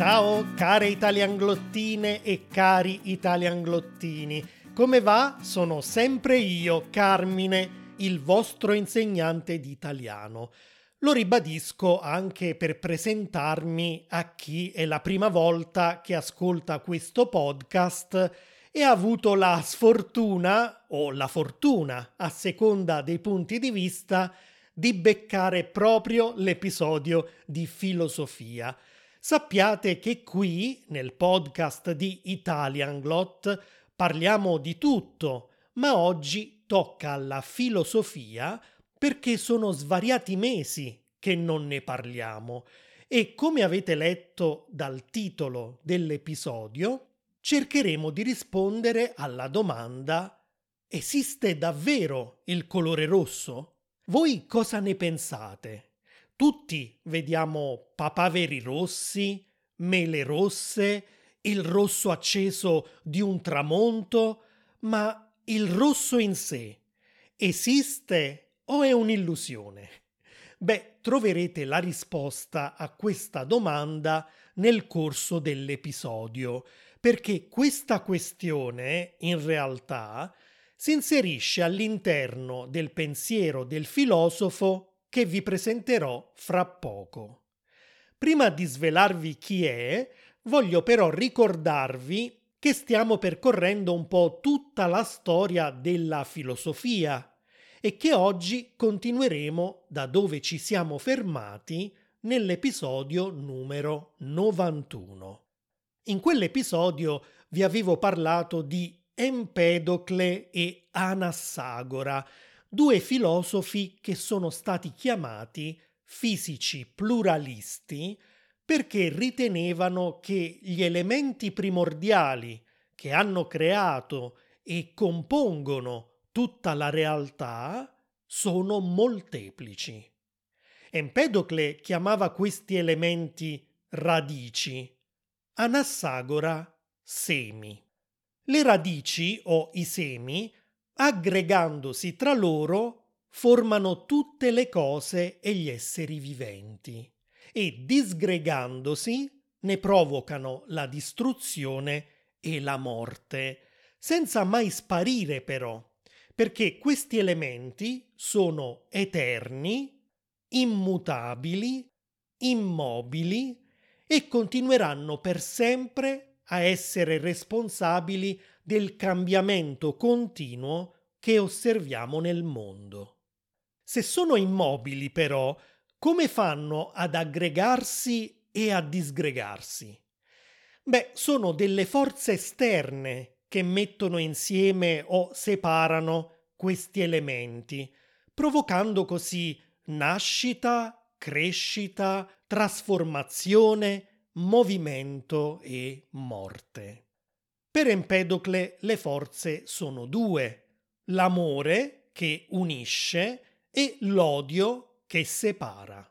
Ciao care italianglottine e cari italianglottini. Come va? Sono sempre io, Carmine, il vostro insegnante di italiano. Lo ribadisco anche per presentarmi a chi è la prima volta che ascolta questo podcast e ha avuto la sfortuna o la fortuna, a seconda dei punti di vista, di beccare proprio l'episodio di filosofia. Sappiate che qui, nel podcast di Italian Glot, parliamo di tutto, ma oggi tocca alla filosofia perché sono svariati mesi che non ne parliamo e come avete letto dal titolo dell'episodio, cercheremo di rispondere alla domanda esiste davvero il colore rosso? Voi cosa ne pensate? Tutti vediamo papaveri rossi, mele rosse, il rosso acceso di un tramonto, ma il rosso in sé esiste o è un'illusione? Beh, troverete la risposta a questa domanda nel corso dell'episodio, perché questa questione, in realtà, si inserisce all'interno del pensiero del filosofo che vi presenterò fra poco. Prima di svelarvi chi è, voglio però ricordarvi che stiamo percorrendo un po' tutta la storia della filosofia e che oggi continueremo da dove ci siamo fermati nell'episodio numero 91. In quell'episodio vi avevo parlato di Empedocle e Anassagora, due filosofi che sono stati chiamati fisici pluralisti perché ritenevano che gli elementi primordiali che hanno creato e compongono tutta la realtà sono molteplici. Empedocle chiamava questi elementi radici, Anassagora semi. Le radici o i semi aggregandosi tra loro formano tutte le cose e gli esseri viventi e disgregandosi ne provocano la distruzione e la morte, senza mai sparire però, perché questi elementi sono eterni, immutabili, immobili e continueranno per sempre a essere responsabili del cambiamento continuo che osserviamo nel mondo. Se sono immobili però, come fanno ad aggregarsi e a disgregarsi? Beh, sono delle forze esterne che mettono insieme o separano questi elementi, provocando così nascita, crescita, trasformazione, movimento e morte. Per Empedocle le forze sono due, l'amore che unisce e l'odio che separa.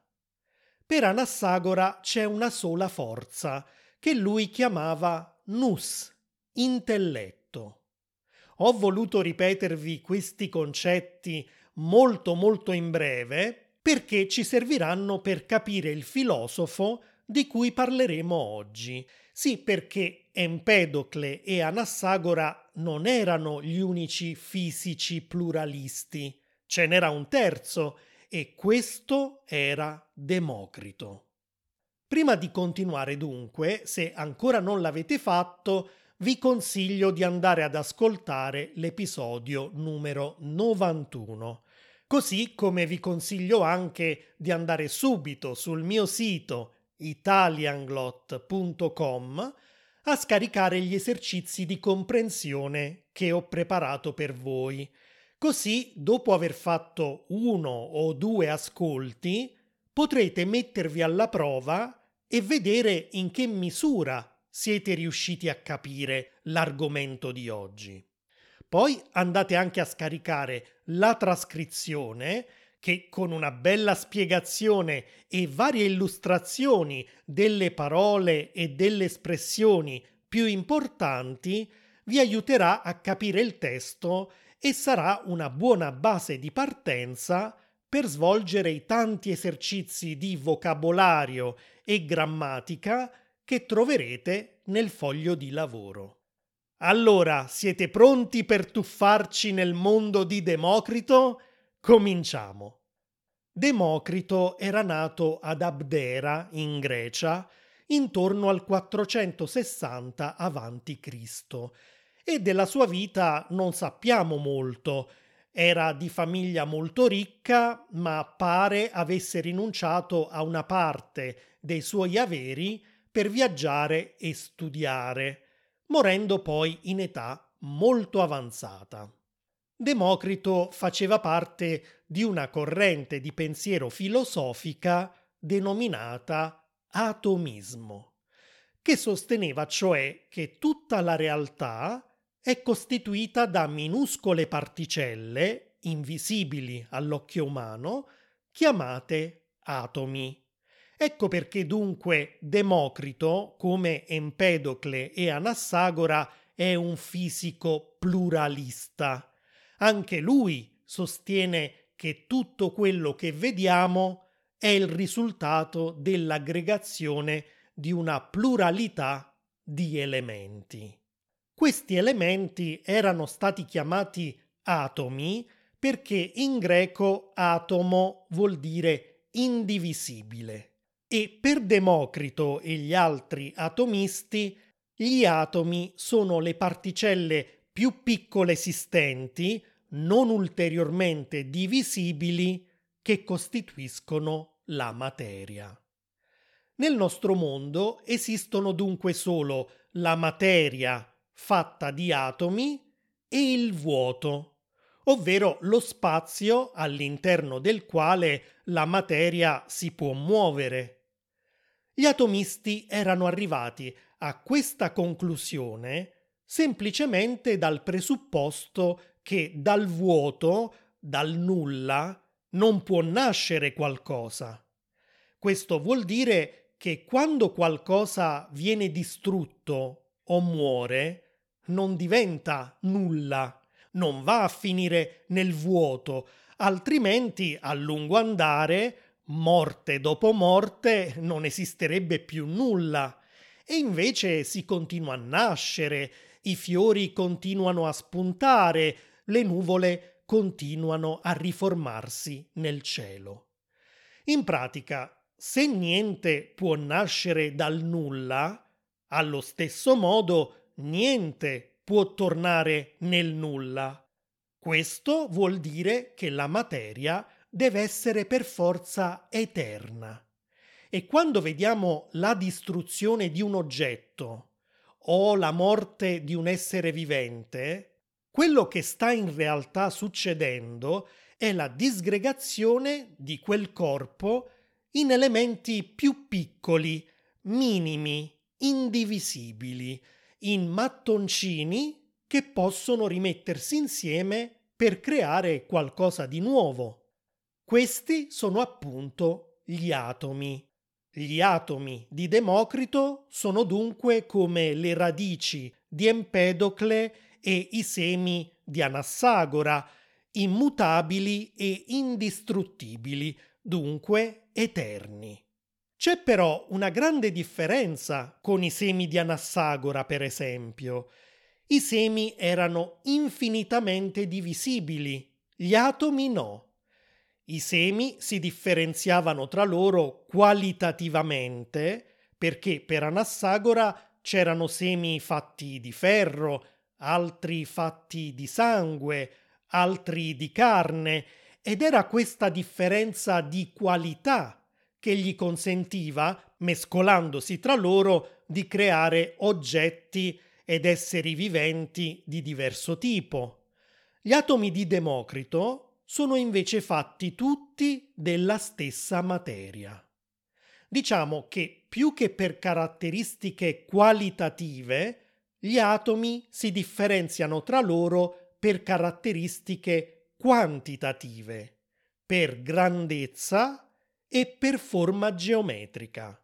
Per Anassagora c'è una sola forza, che lui chiamava nous, intelletto. Ho voluto ripetervi questi concetti molto molto in breve perché ci serviranno per capire il filosofo di cui parleremo oggi. Sì, perché Empedocle e Anassagora non erano gli unici fisici pluralisti, ce n'era un terzo e questo era Democrito. Prima di continuare dunque, se ancora non l'avete fatto, vi consiglio di andare ad ascoltare l'episodio numero 91. Così come vi consiglio anche di andare subito sul mio sito italianglot.com a scaricare gli esercizi di comprensione che ho preparato per voi. Così, dopo aver fatto uno o due ascolti, potrete mettervi alla prova e vedere in che misura siete riusciti a capire l'argomento di oggi. Poi andate anche a scaricare la trascrizione che con una bella spiegazione e varie illustrazioni delle parole e delle espressioni più importanti vi aiuterà a capire il testo e sarà una buona base di partenza per svolgere i tanti esercizi di vocabolario e grammatica che troverete nel foglio di lavoro. Allora, siete pronti per tuffarci nel mondo di Democrito? Cominciamo. Democrito era nato ad Abdera, in Grecia, intorno al 460 a.C. e della sua vita non sappiamo molto. Era di famiglia molto ricca, ma pare avesse rinunciato a una parte dei suoi averi per viaggiare e studiare morendo poi in età molto avanzata. Democrito faceva parte di una corrente di pensiero filosofica denominata atomismo, che sosteneva cioè che tutta la realtà è costituita da minuscole particelle, invisibili all'occhio umano, chiamate atomi. Ecco perché dunque Democrito, come Empedocle e Anassagora, è un fisico pluralista. Anche lui sostiene che tutto quello che vediamo è il risultato dell'aggregazione di una pluralità di elementi. Questi elementi erano stati chiamati atomi perché in greco atomo vuol dire indivisibile. E per Democrito e gli altri atomisti, gli atomi sono le particelle più piccole esistenti, non ulteriormente divisibili, che costituiscono la materia. Nel nostro mondo esistono dunque solo la materia fatta di atomi e il vuoto, ovvero lo spazio all'interno del quale la materia si può muovere gli atomisti erano arrivati a questa conclusione semplicemente dal presupposto che dal vuoto, dal nulla, non può nascere qualcosa. Questo vuol dire che quando qualcosa viene distrutto o muore, non diventa nulla, non va a finire nel vuoto, altrimenti a lungo andare morte dopo morte non esisterebbe più nulla. E invece si continua a nascere, i fiori continuano a spuntare, le nuvole continuano a riformarsi nel cielo. In pratica, se niente può nascere dal nulla, allo stesso modo niente può tornare nel nulla. Questo vuol dire che la materia deve essere per forza eterna. E quando vediamo la distruzione di un oggetto o la morte di un essere vivente, quello che sta in realtà succedendo è la disgregazione di quel corpo in elementi più piccoli, minimi, indivisibili, in mattoncini che possono rimettersi insieme per creare qualcosa di nuovo. Questi sono appunto gli atomi. Gli atomi di Democrito sono dunque come le radici di Empedocle e i semi di Anassagora, immutabili e indistruttibili, dunque eterni. C'è però una grande differenza con i semi di Anassagora, per esempio. I semi erano infinitamente divisibili, gli atomi no. I semi si differenziavano tra loro qualitativamente perché per Anassagora c'erano semi fatti di ferro, altri fatti di sangue, altri di carne, ed era questa differenza di qualità che gli consentiva, mescolandosi tra loro, di creare oggetti ed esseri viventi di diverso tipo. Gli atomi di Democrito sono invece fatti tutti della stessa materia. Diciamo che più che per caratteristiche qualitative, gli atomi si differenziano tra loro per caratteristiche quantitative, per grandezza e per forma geometrica.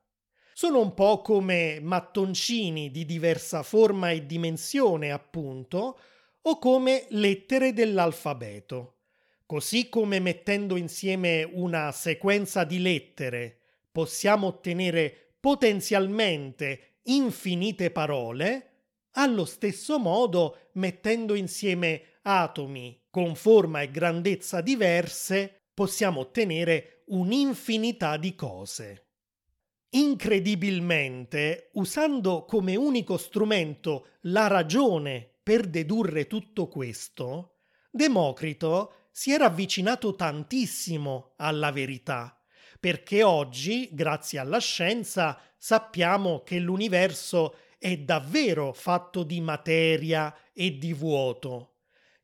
Sono un po' come mattoncini di diversa forma e dimensione, appunto, o come lettere dell'alfabeto. Così come mettendo insieme una sequenza di lettere possiamo ottenere potenzialmente infinite parole, allo stesso modo mettendo insieme atomi con forma e grandezza diverse possiamo ottenere un'infinità di cose. Incredibilmente, usando come unico strumento la ragione per dedurre tutto questo, Democrito si era avvicinato tantissimo alla verità, perché oggi, grazie alla scienza, sappiamo che l'universo è davvero fatto di materia e di vuoto,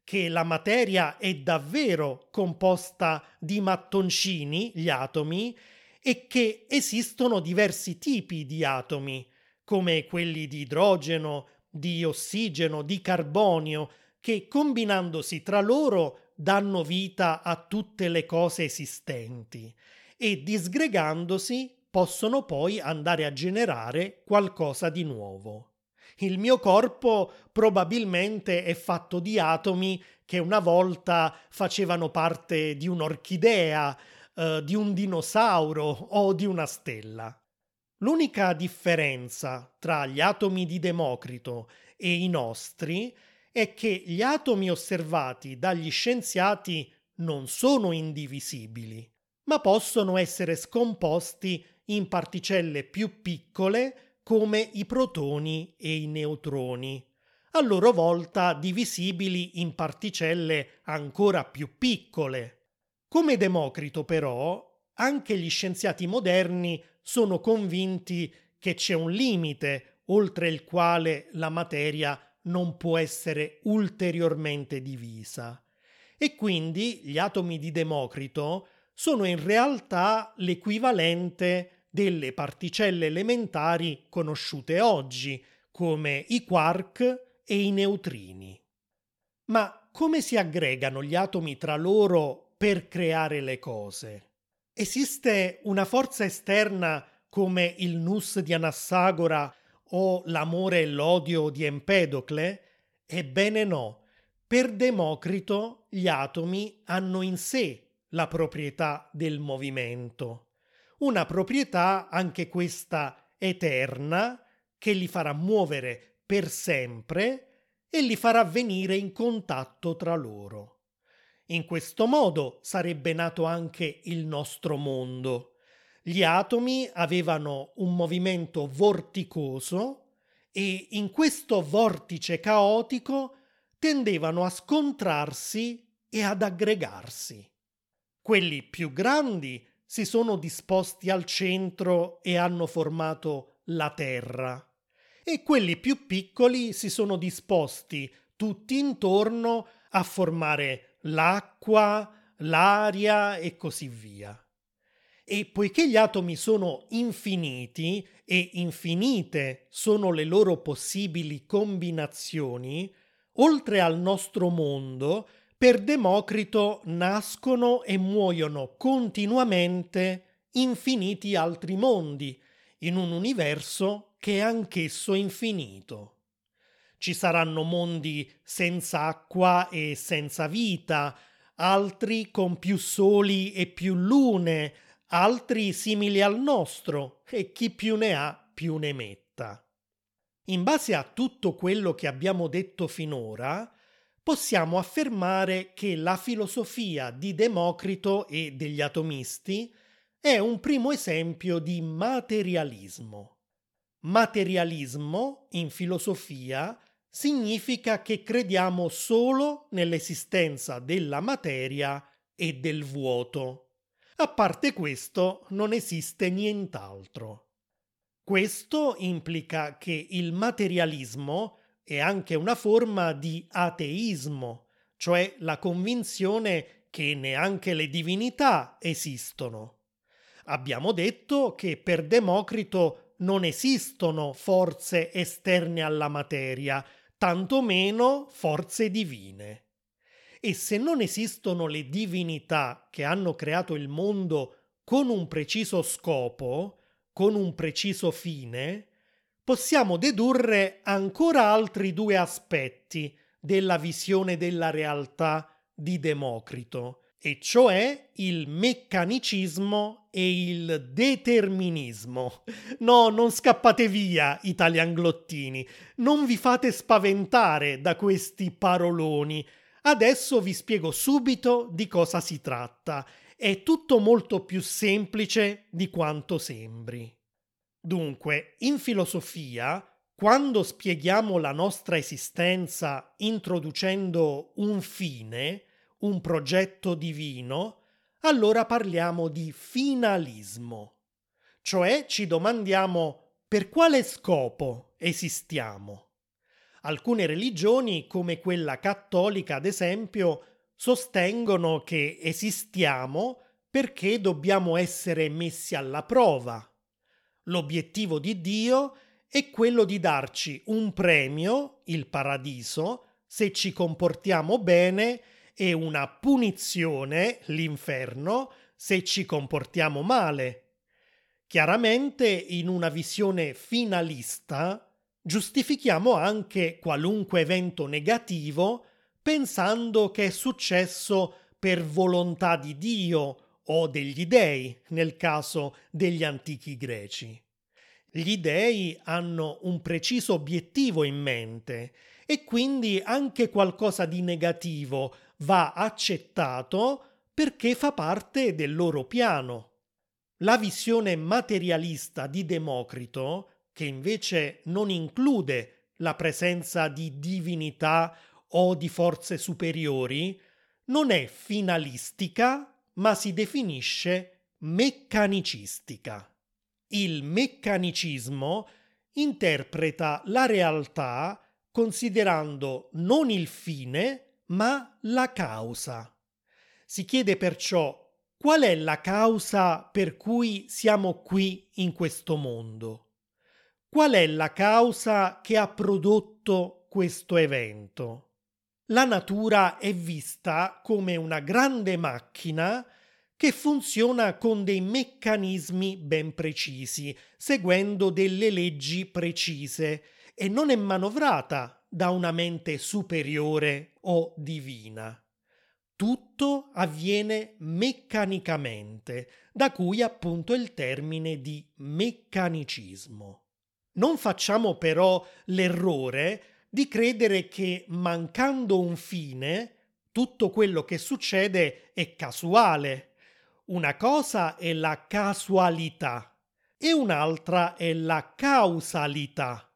che la materia è davvero composta di mattoncini, gli atomi, e che esistono diversi tipi di atomi, come quelli di idrogeno, di ossigeno, di carbonio, che combinandosi tra loro danno vita a tutte le cose esistenti e disgregandosi possono poi andare a generare qualcosa di nuovo. Il mio corpo probabilmente è fatto di atomi che una volta facevano parte di un'orchidea, eh, di un dinosauro o di una stella. L'unica differenza tra gli atomi di Democrito e i nostri è che gli atomi osservati dagli scienziati non sono indivisibili, ma possono essere scomposti in particelle più piccole come i protoni e i neutroni, a loro volta divisibili in particelle ancora più piccole, come Democrito, però, anche gli scienziati moderni sono convinti che c'è un limite oltre il quale la materia non può essere ulteriormente divisa. E quindi gli atomi di Democrito sono in realtà l'equivalente delle particelle elementari conosciute oggi, come i quark e i neutrini. Ma come si aggregano gli atomi tra loro per creare le cose. Esiste una forza esterna come il nus di Anassagora o l'amore e l'odio di Empedocle? Ebbene no. Per Democrito gli atomi hanno in sé la proprietà del movimento. Una proprietà anche questa eterna che li farà muovere per sempre e li farà venire in contatto tra loro. In questo modo sarebbe nato anche il nostro mondo. Gli atomi avevano un movimento vorticoso e in questo vortice caotico tendevano a scontrarsi e ad aggregarsi. Quelli più grandi si sono disposti al centro e hanno formato la Terra e quelli più piccoli si sono disposti tutti intorno a formare l'acqua, l'aria e così via. E poiché gli atomi sono infiniti e infinite sono le loro possibili combinazioni, oltre al nostro mondo, per Democrito nascono e muoiono continuamente infiniti altri mondi, in un universo che è anch'esso infinito. Ci saranno mondi senza acqua e senza vita, altri con più soli e più lune, altri simili al nostro, e chi più ne ha più ne metta. In base a tutto quello che abbiamo detto finora, possiamo affermare che la filosofia di Democrito e degli atomisti è un primo esempio di materialismo. Materialismo, in filosofia, significa che crediamo solo nell'esistenza della materia e del vuoto. A parte questo non esiste nient'altro. Questo implica che il materialismo è anche una forma di ateismo, cioè la convinzione che neanche le divinità esistono. Abbiamo detto che per Democrito non esistono forze esterne alla materia, tantomeno forze divine. E se non esistono le divinità che hanno creato il mondo con un preciso scopo, con un preciso fine, possiamo dedurre ancora altri due aspetti della visione della realtà di Democrito e cioè il meccanicismo e il determinismo. No, non scappate via, italianglottini, non vi fate spaventare da questi paroloni. Adesso vi spiego subito di cosa si tratta. È tutto molto più semplice di quanto sembri. Dunque, in filosofia, quando spieghiamo la nostra esistenza introducendo un fine, un progetto divino, allora parliamo di finalismo, cioè ci domandiamo per quale scopo esistiamo. Alcune religioni, come quella cattolica ad esempio, sostengono che esistiamo perché dobbiamo essere messi alla prova. L'obiettivo di Dio è quello di darci un premio, il paradiso, se ci comportiamo bene e una punizione, l'inferno, se ci comportiamo male. Chiaramente, in una visione finalista, giustifichiamo anche qualunque evento negativo pensando che è successo per volontà di Dio o degli dei, nel caso degli antichi greci. Gli dei hanno un preciso obiettivo in mente e quindi anche qualcosa di negativo va accettato perché fa parte del loro piano. La visione materialista di Democrito, che invece non include la presenza di divinità o di forze superiori, non è finalistica, ma si definisce meccanicistica. Il meccanicismo interpreta la realtà considerando non il fine, ma la causa. Si chiede perciò qual è la causa per cui siamo qui in questo mondo? Qual è la causa che ha prodotto questo evento? La natura è vista come una grande macchina che funziona con dei meccanismi ben precisi, seguendo delle leggi precise e non è manovrata da una mente superiore o divina. Tutto avviene meccanicamente, da cui appunto il termine di meccanicismo. Non facciamo però l'errore di credere che mancando un fine tutto quello che succede è casuale. Una cosa è la casualità e un'altra è la causalità.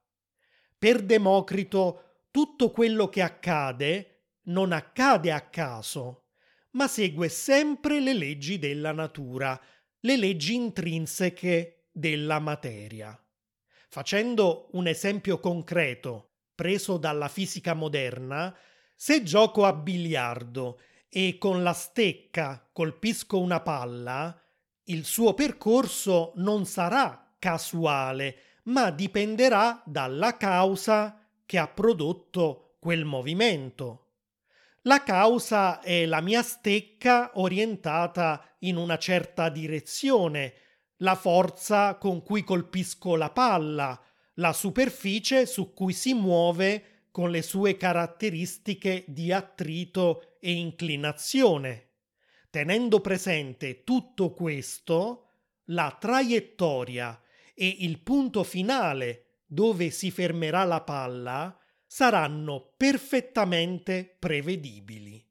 Per Democrito tutto quello che accade non accade a caso, ma segue sempre le leggi della natura, le leggi intrinseche della materia. Facendo un esempio concreto, preso dalla fisica moderna, se gioco a biliardo e con la stecca colpisco una palla, il suo percorso non sarà casuale, ma dipenderà dalla causa che ha prodotto quel movimento. La causa è la mia stecca orientata in una certa direzione, la forza con cui colpisco la palla, la superficie su cui si muove con le sue caratteristiche di attrito e inclinazione. Tenendo presente tutto questo, la traiettoria e il punto finale dove si fermerà la palla saranno perfettamente prevedibili.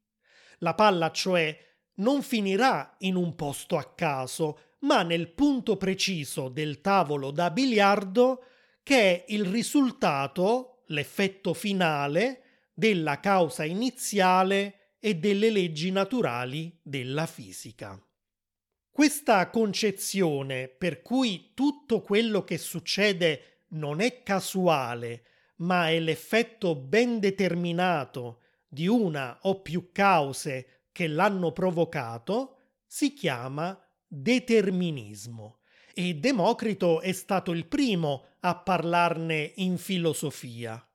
La palla, cioè, non finirà in un posto a caso, ma nel punto preciso del tavolo da biliardo che è il risultato, l'effetto finale della causa iniziale e delle leggi naturali della fisica. Questa concezione per cui tutto quello che succede non è casuale, ma è l'effetto ben determinato di una o più cause che l'hanno provocato, si chiama determinismo. E Democrito è stato il primo a parlarne in filosofia.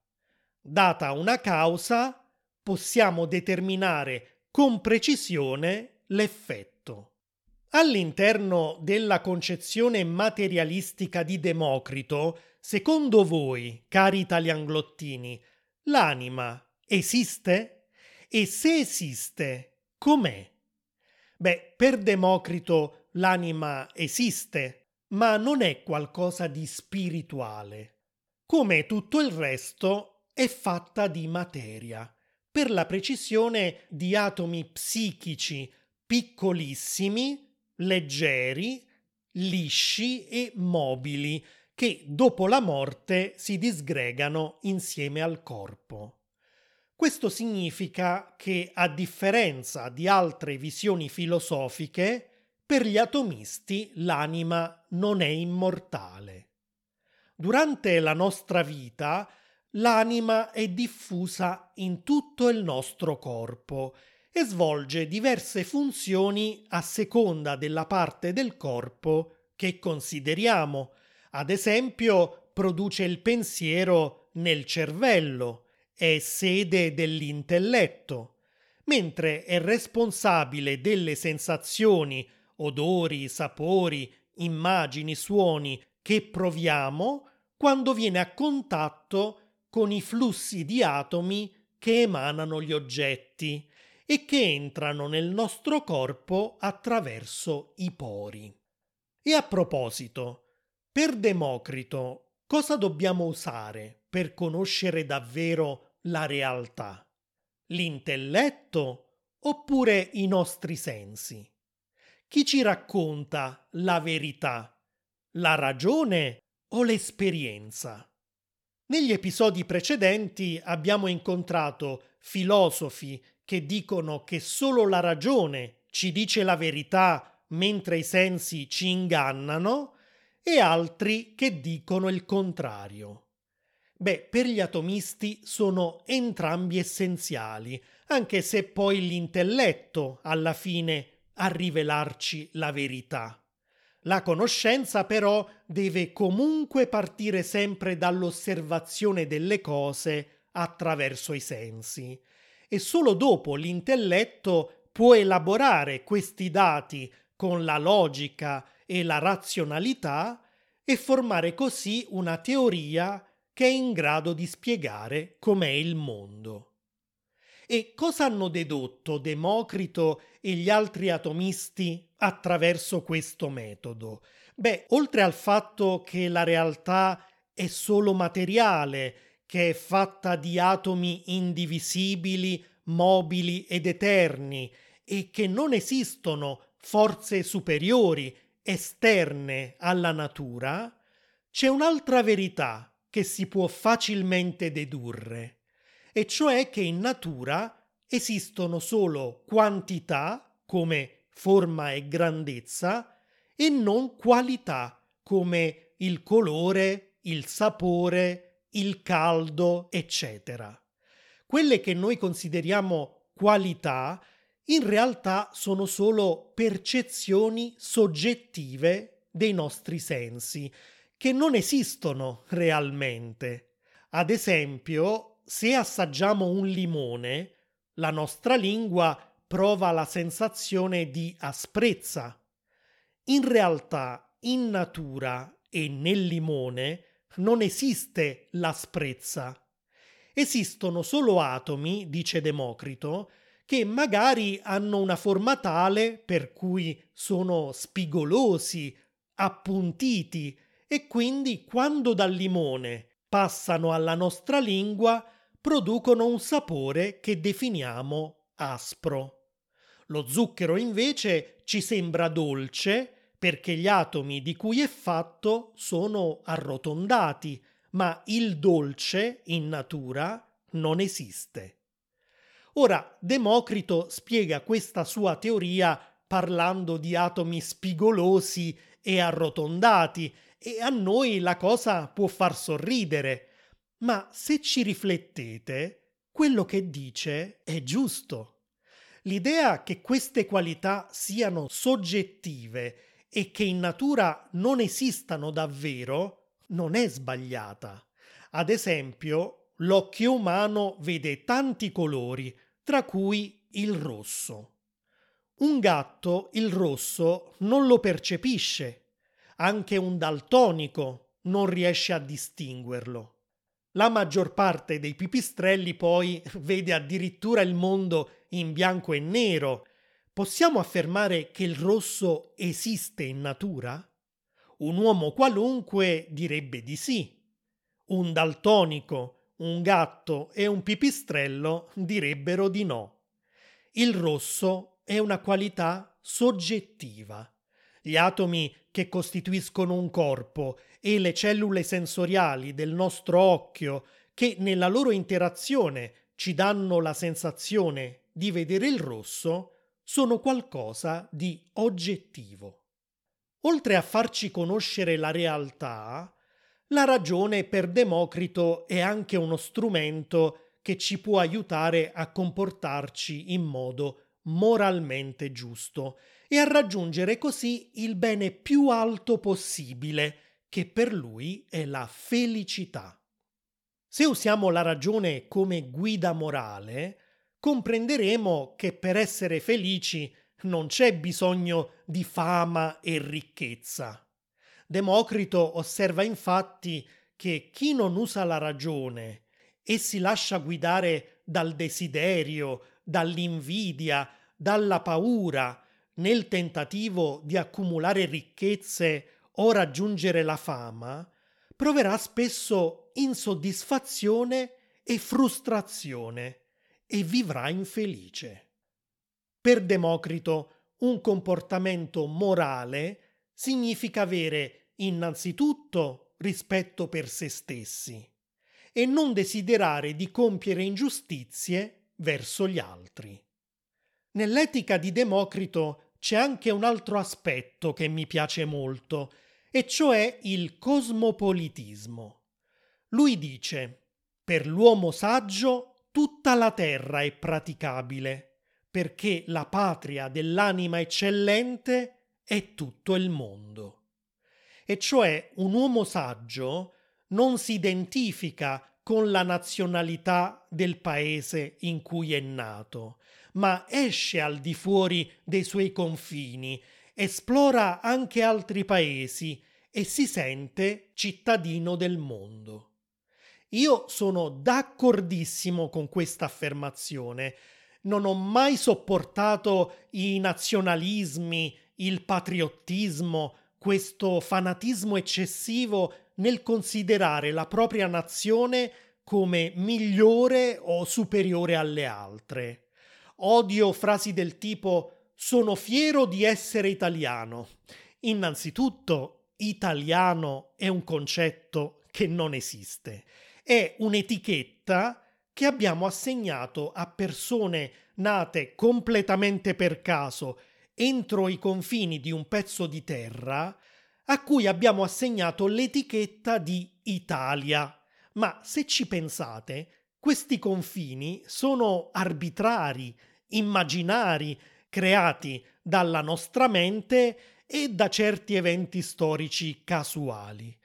Data una causa, possiamo determinare con precisione l'effetto. All'interno della concezione materialistica di Democrito Secondo voi, cari italianglottini, l'anima esiste? E se esiste, com'è? Beh, per Democrito l'anima esiste, ma non è qualcosa di spirituale. Come tutto il resto, è fatta di materia, per la precisione di atomi psichici piccolissimi, leggeri, lisci e mobili, che dopo la morte si disgregano insieme al corpo. Questo significa che, a differenza di altre visioni filosofiche, per gli atomisti l'anima non è immortale. Durante la nostra vita l'anima è diffusa in tutto il nostro corpo e svolge diverse funzioni a seconda della parte del corpo che consideriamo. Ad esempio, produce il pensiero nel cervello, è sede dell'intelletto, mentre è responsabile delle sensazioni, odori, sapori, immagini, suoni che proviamo quando viene a contatto con i flussi di atomi che emanano gli oggetti e che entrano nel nostro corpo attraverso i pori. E a proposito, per Democrito, cosa dobbiamo usare per conoscere davvero la realtà? L'intelletto oppure i nostri sensi? Chi ci racconta la verità? La ragione o l'esperienza? Negli episodi precedenti abbiamo incontrato filosofi che dicono che solo la ragione ci dice la verità mentre i sensi ci ingannano e altri che dicono il contrario. Beh, per gli atomisti sono entrambi essenziali, anche se poi l'intelletto alla fine a rivelarci la verità. La conoscenza però deve comunque partire sempre dall'osservazione delle cose attraverso i sensi e solo dopo l'intelletto può elaborare questi dati con la logica e la razionalità e formare così una teoria che è in grado di spiegare com'è il mondo. E cosa hanno dedotto Democrito e gli altri atomisti attraverso questo metodo? Beh, oltre al fatto che la realtà è solo materiale, che è fatta di atomi indivisibili, mobili ed eterni, e che non esistono forze superiori esterne alla natura, c'è un'altra verità che si può facilmente dedurre, e cioè che in natura esistono solo quantità come forma e grandezza e non qualità come il colore, il sapore, il caldo, eccetera. Quelle che noi consideriamo qualità in realtà sono solo percezioni soggettive dei nostri sensi che non esistono realmente. Ad esempio, se assaggiamo un limone, la nostra lingua prova la sensazione di asprezza. In realtà, in natura e nel limone non esiste l'asprezza. Esistono solo atomi, dice Democrito, che magari hanno una forma tale per cui sono spigolosi, appuntiti, e quindi quando dal limone passano alla nostra lingua producono un sapore che definiamo aspro. Lo zucchero invece ci sembra dolce perché gli atomi di cui è fatto sono arrotondati, ma il dolce in natura non esiste. Ora, Democrito spiega questa sua teoria parlando di atomi spigolosi e arrotondati e a noi la cosa può far sorridere, ma se ci riflettete, quello che dice è giusto. L'idea che queste qualità siano soggettive e che in natura non esistano davvero non è sbagliata. Ad esempio, l'occhio umano vede tanti colori, tra cui il rosso. Un gatto il rosso non lo percepisce anche un daltonico non riesce a distinguerlo. La maggior parte dei pipistrelli poi vede addirittura il mondo in bianco e nero, Possiamo affermare che il rosso esiste in natura? Un uomo qualunque direbbe di sì. Un daltonico, un gatto e un pipistrello direbbero di no. Il rosso è una qualità soggettiva. Gli atomi che costituiscono un corpo e le cellule sensoriali del nostro occhio che nella loro interazione ci danno la sensazione di vedere il rosso sono qualcosa di oggettivo. Oltre a farci conoscere la realtà, la ragione per Democrito è anche uno strumento che ci può aiutare a comportarci in modo moralmente giusto e a raggiungere così il bene più alto possibile, che per lui è la felicità. Se usiamo la ragione come guida morale, comprenderemo che per essere felici non c'è bisogno di fama e ricchezza. Democrito osserva infatti che chi non usa la ragione e si lascia guidare dal desiderio, dall'invidia, dalla paura, nel tentativo di accumulare ricchezze o raggiungere la fama, proverà spesso insoddisfazione e frustrazione e vivrà infelice. Per Democrito un comportamento morale significa avere innanzitutto rispetto per se stessi e non desiderare di compiere ingiustizie verso gli altri. Nell'etica di Democrito c'è anche un altro aspetto che mi piace molto, e cioè il cosmopolitismo. Lui dice, per l'uomo saggio tutta la terra è praticabile, perché la patria dell'anima eccellente è tutto il mondo. E cioè un uomo saggio non si identifica con la nazionalità del paese in cui è nato, ma esce al di fuori dei suoi confini, esplora anche altri paesi e si sente cittadino del mondo. Io sono d'accordissimo con questa affermazione. Non ho mai sopportato i nazionalismi, il patriottismo, questo fanatismo eccessivo nel considerare la propria nazione come migliore o superiore alle altre. Odio frasi del tipo sono fiero di essere italiano. Innanzitutto, italiano è un concetto che non esiste è un'etichetta che abbiamo assegnato a persone nate completamente per caso entro i confini di un pezzo di terra a cui abbiamo assegnato l'etichetta di Italia. Ma se ci pensate, questi confini sono arbitrari, immaginari, creati dalla nostra mente e da certi eventi storici casuali.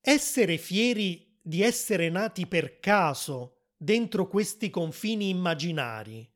Essere fieri di essere nati per caso dentro questi confini immaginari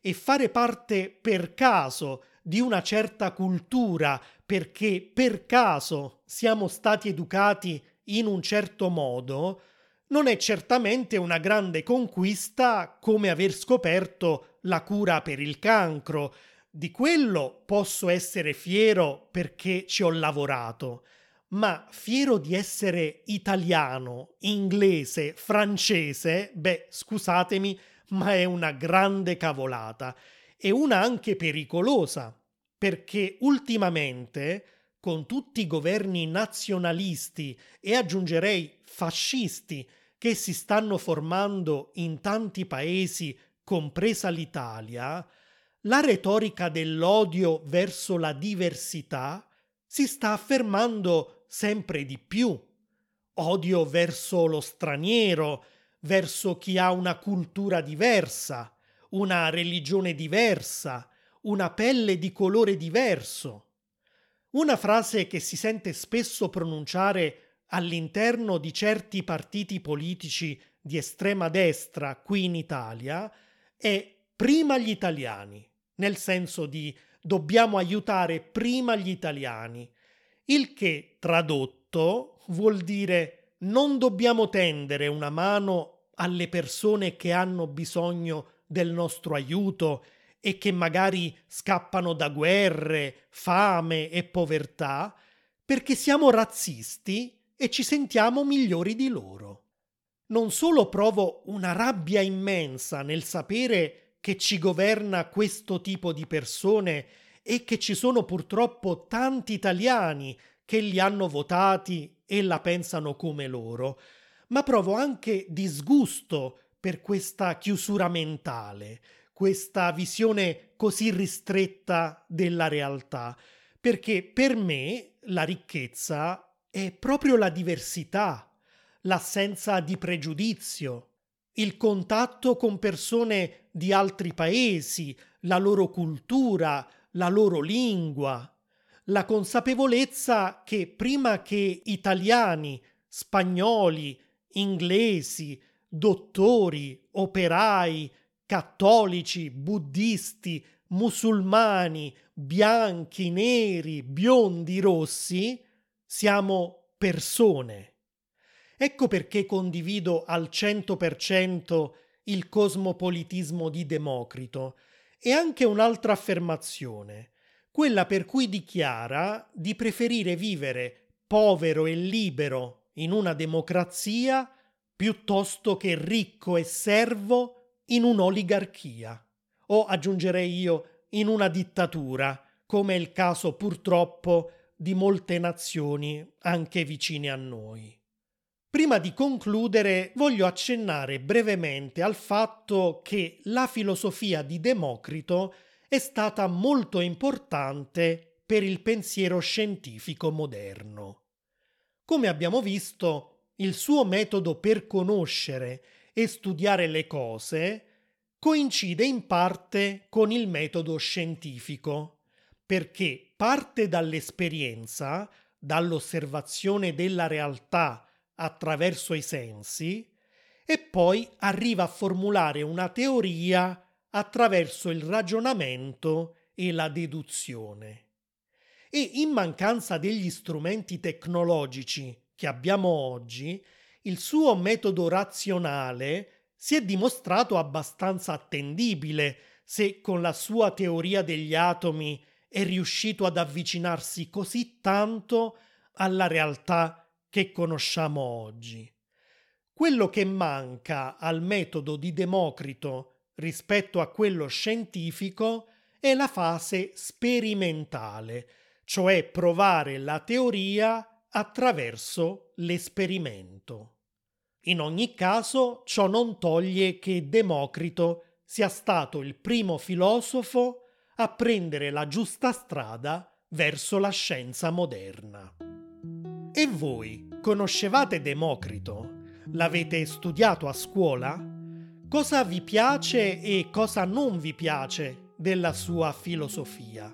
e fare parte per caso di una certa cultura perché per caso siamo stati educati in un certo modo, non è certamente una grande conquista come aver scoperto la cura per il cancro. Di quello posso essere fiero perché ci ho lavorato, ma fiero di essere italiano, inglese, francese, beh, scusatemi, ma è una grande cavolata e una anche pericolosa, perché ultimamente, con tutti i governi nazionalisti e aggiungerei fascisti che si stanno formando in tanti paesi, compresa l'Italia, la retorica dell'odio verso la diversità si sta affermando sempre di più. Odio verso lo straniero, verso chi ha una cultura diversa, una religione diversa, una pelle di colore diverso. Una frase che si sente spesso pronunciare all'interno di certi partiti politici di estrema destra qui in Italia è prima gli italiani, nel senso di dobbiamo aiutare prima gli italiani, il che tradotto vuol dire non dobbiamo tendere una mano alle persone che hanno bisogno del nostro aiuto e che magari scappano da guerre, fame e povertà, perché siamo razzisti e ci sentiamo migliori di loro. Non solo provo una rabbia immensa nel sapere che ci governa questo tipo di persone e che ci sono purtroppo tanti italiani che li hanno votati e la pensano come loro, ma provo anche disgusto per questa chiusura mentale, questa visione così ristretta della realtà, perché per me la ricchezza è proprio la diversità, l'assenza di pregiudizio, il contatto con persone di altri paesi, la loro cultura, la loro lingua, la consapevolezza che prima che italiani, spagnoli, inglesi, dottori, operai, cattolici, buddisti, musulmani, bianchi, neri, biondi, rossi, siamo persone. Ecco perché condivido al 100% il cosmopolitismo di Democrito e anche un'altra affermazione, quella per cui dichiara di preferire vivere povero e libero in una democrazia piuttosto che ricco e servo in un'oligarchia, o aggiungerei io in una dittatura, come è il caso purtroppo di molte nazioni anche vicine a noi. Prima di concludere voglio accennare brevemente al fatto che la filosofia di Democrito è stata molto importante per il pensiero scientifico moderno. Come abbiamo visto, il suo metodo per conoscere e studiare le cose coincide in parte con il metodo scientifico, perché parte dall'esperienza, dall'osservazione della realtà, attraverso i sensi e poi arriva a formulare una teoria attraverso il ragionamento e la deduzione. E in mancanza degli strumenti tecnologici che abbiamo oggi, il suo metodo razionale si è dimostrato abbastanza attendibile se con la sua teoria degli atomi è riuscito ad avvicinarsi così tanto alla realtà che conosciamo oggi. Quello che manca al metodo di Democrito rispetto a quello scientifico è la fase sperimentale, cioè provare la teoria attraverso l'esperimento. In ogni caso, ciò non toglie che Democrito sia stato il primo filosofo a prendere la giusta strada verso la scienza moderna. E voi conoscevate Democrito? L'avete studiato a scuola? Cosa vi piace e cosa non vi piace della sua filosofia?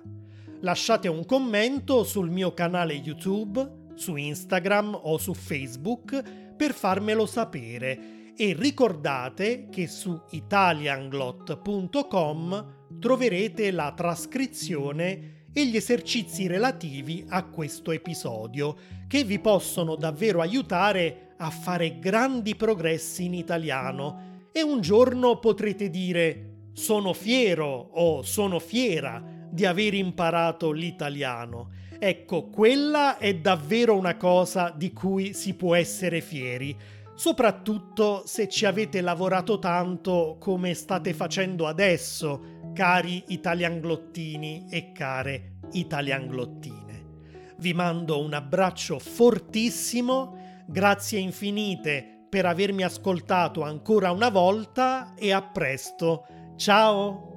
Lasciate un commento sul mio canale YouTube, su Instagram o su Facebook per farmelo sapere e ricordate che su italianglot.com troverete la trascrizione e gli esercizi relativi a questo episodio, che vi possono davvero aiutare a fare grandi progressi in italiano e un giorno potrete dire sono fiero o sono fiera di aver imparato l'italiano. Ecco, quella è davvero una cosa di cui si può essere fieri, soprattutto se ci avete lavorato tanto come state facendo adesso cari italianglottini e care italianglottine. Vi mando un abbraccio fortissimo, grazie infinite per avermi ascoltato ancora una volta e a presto. Ciao!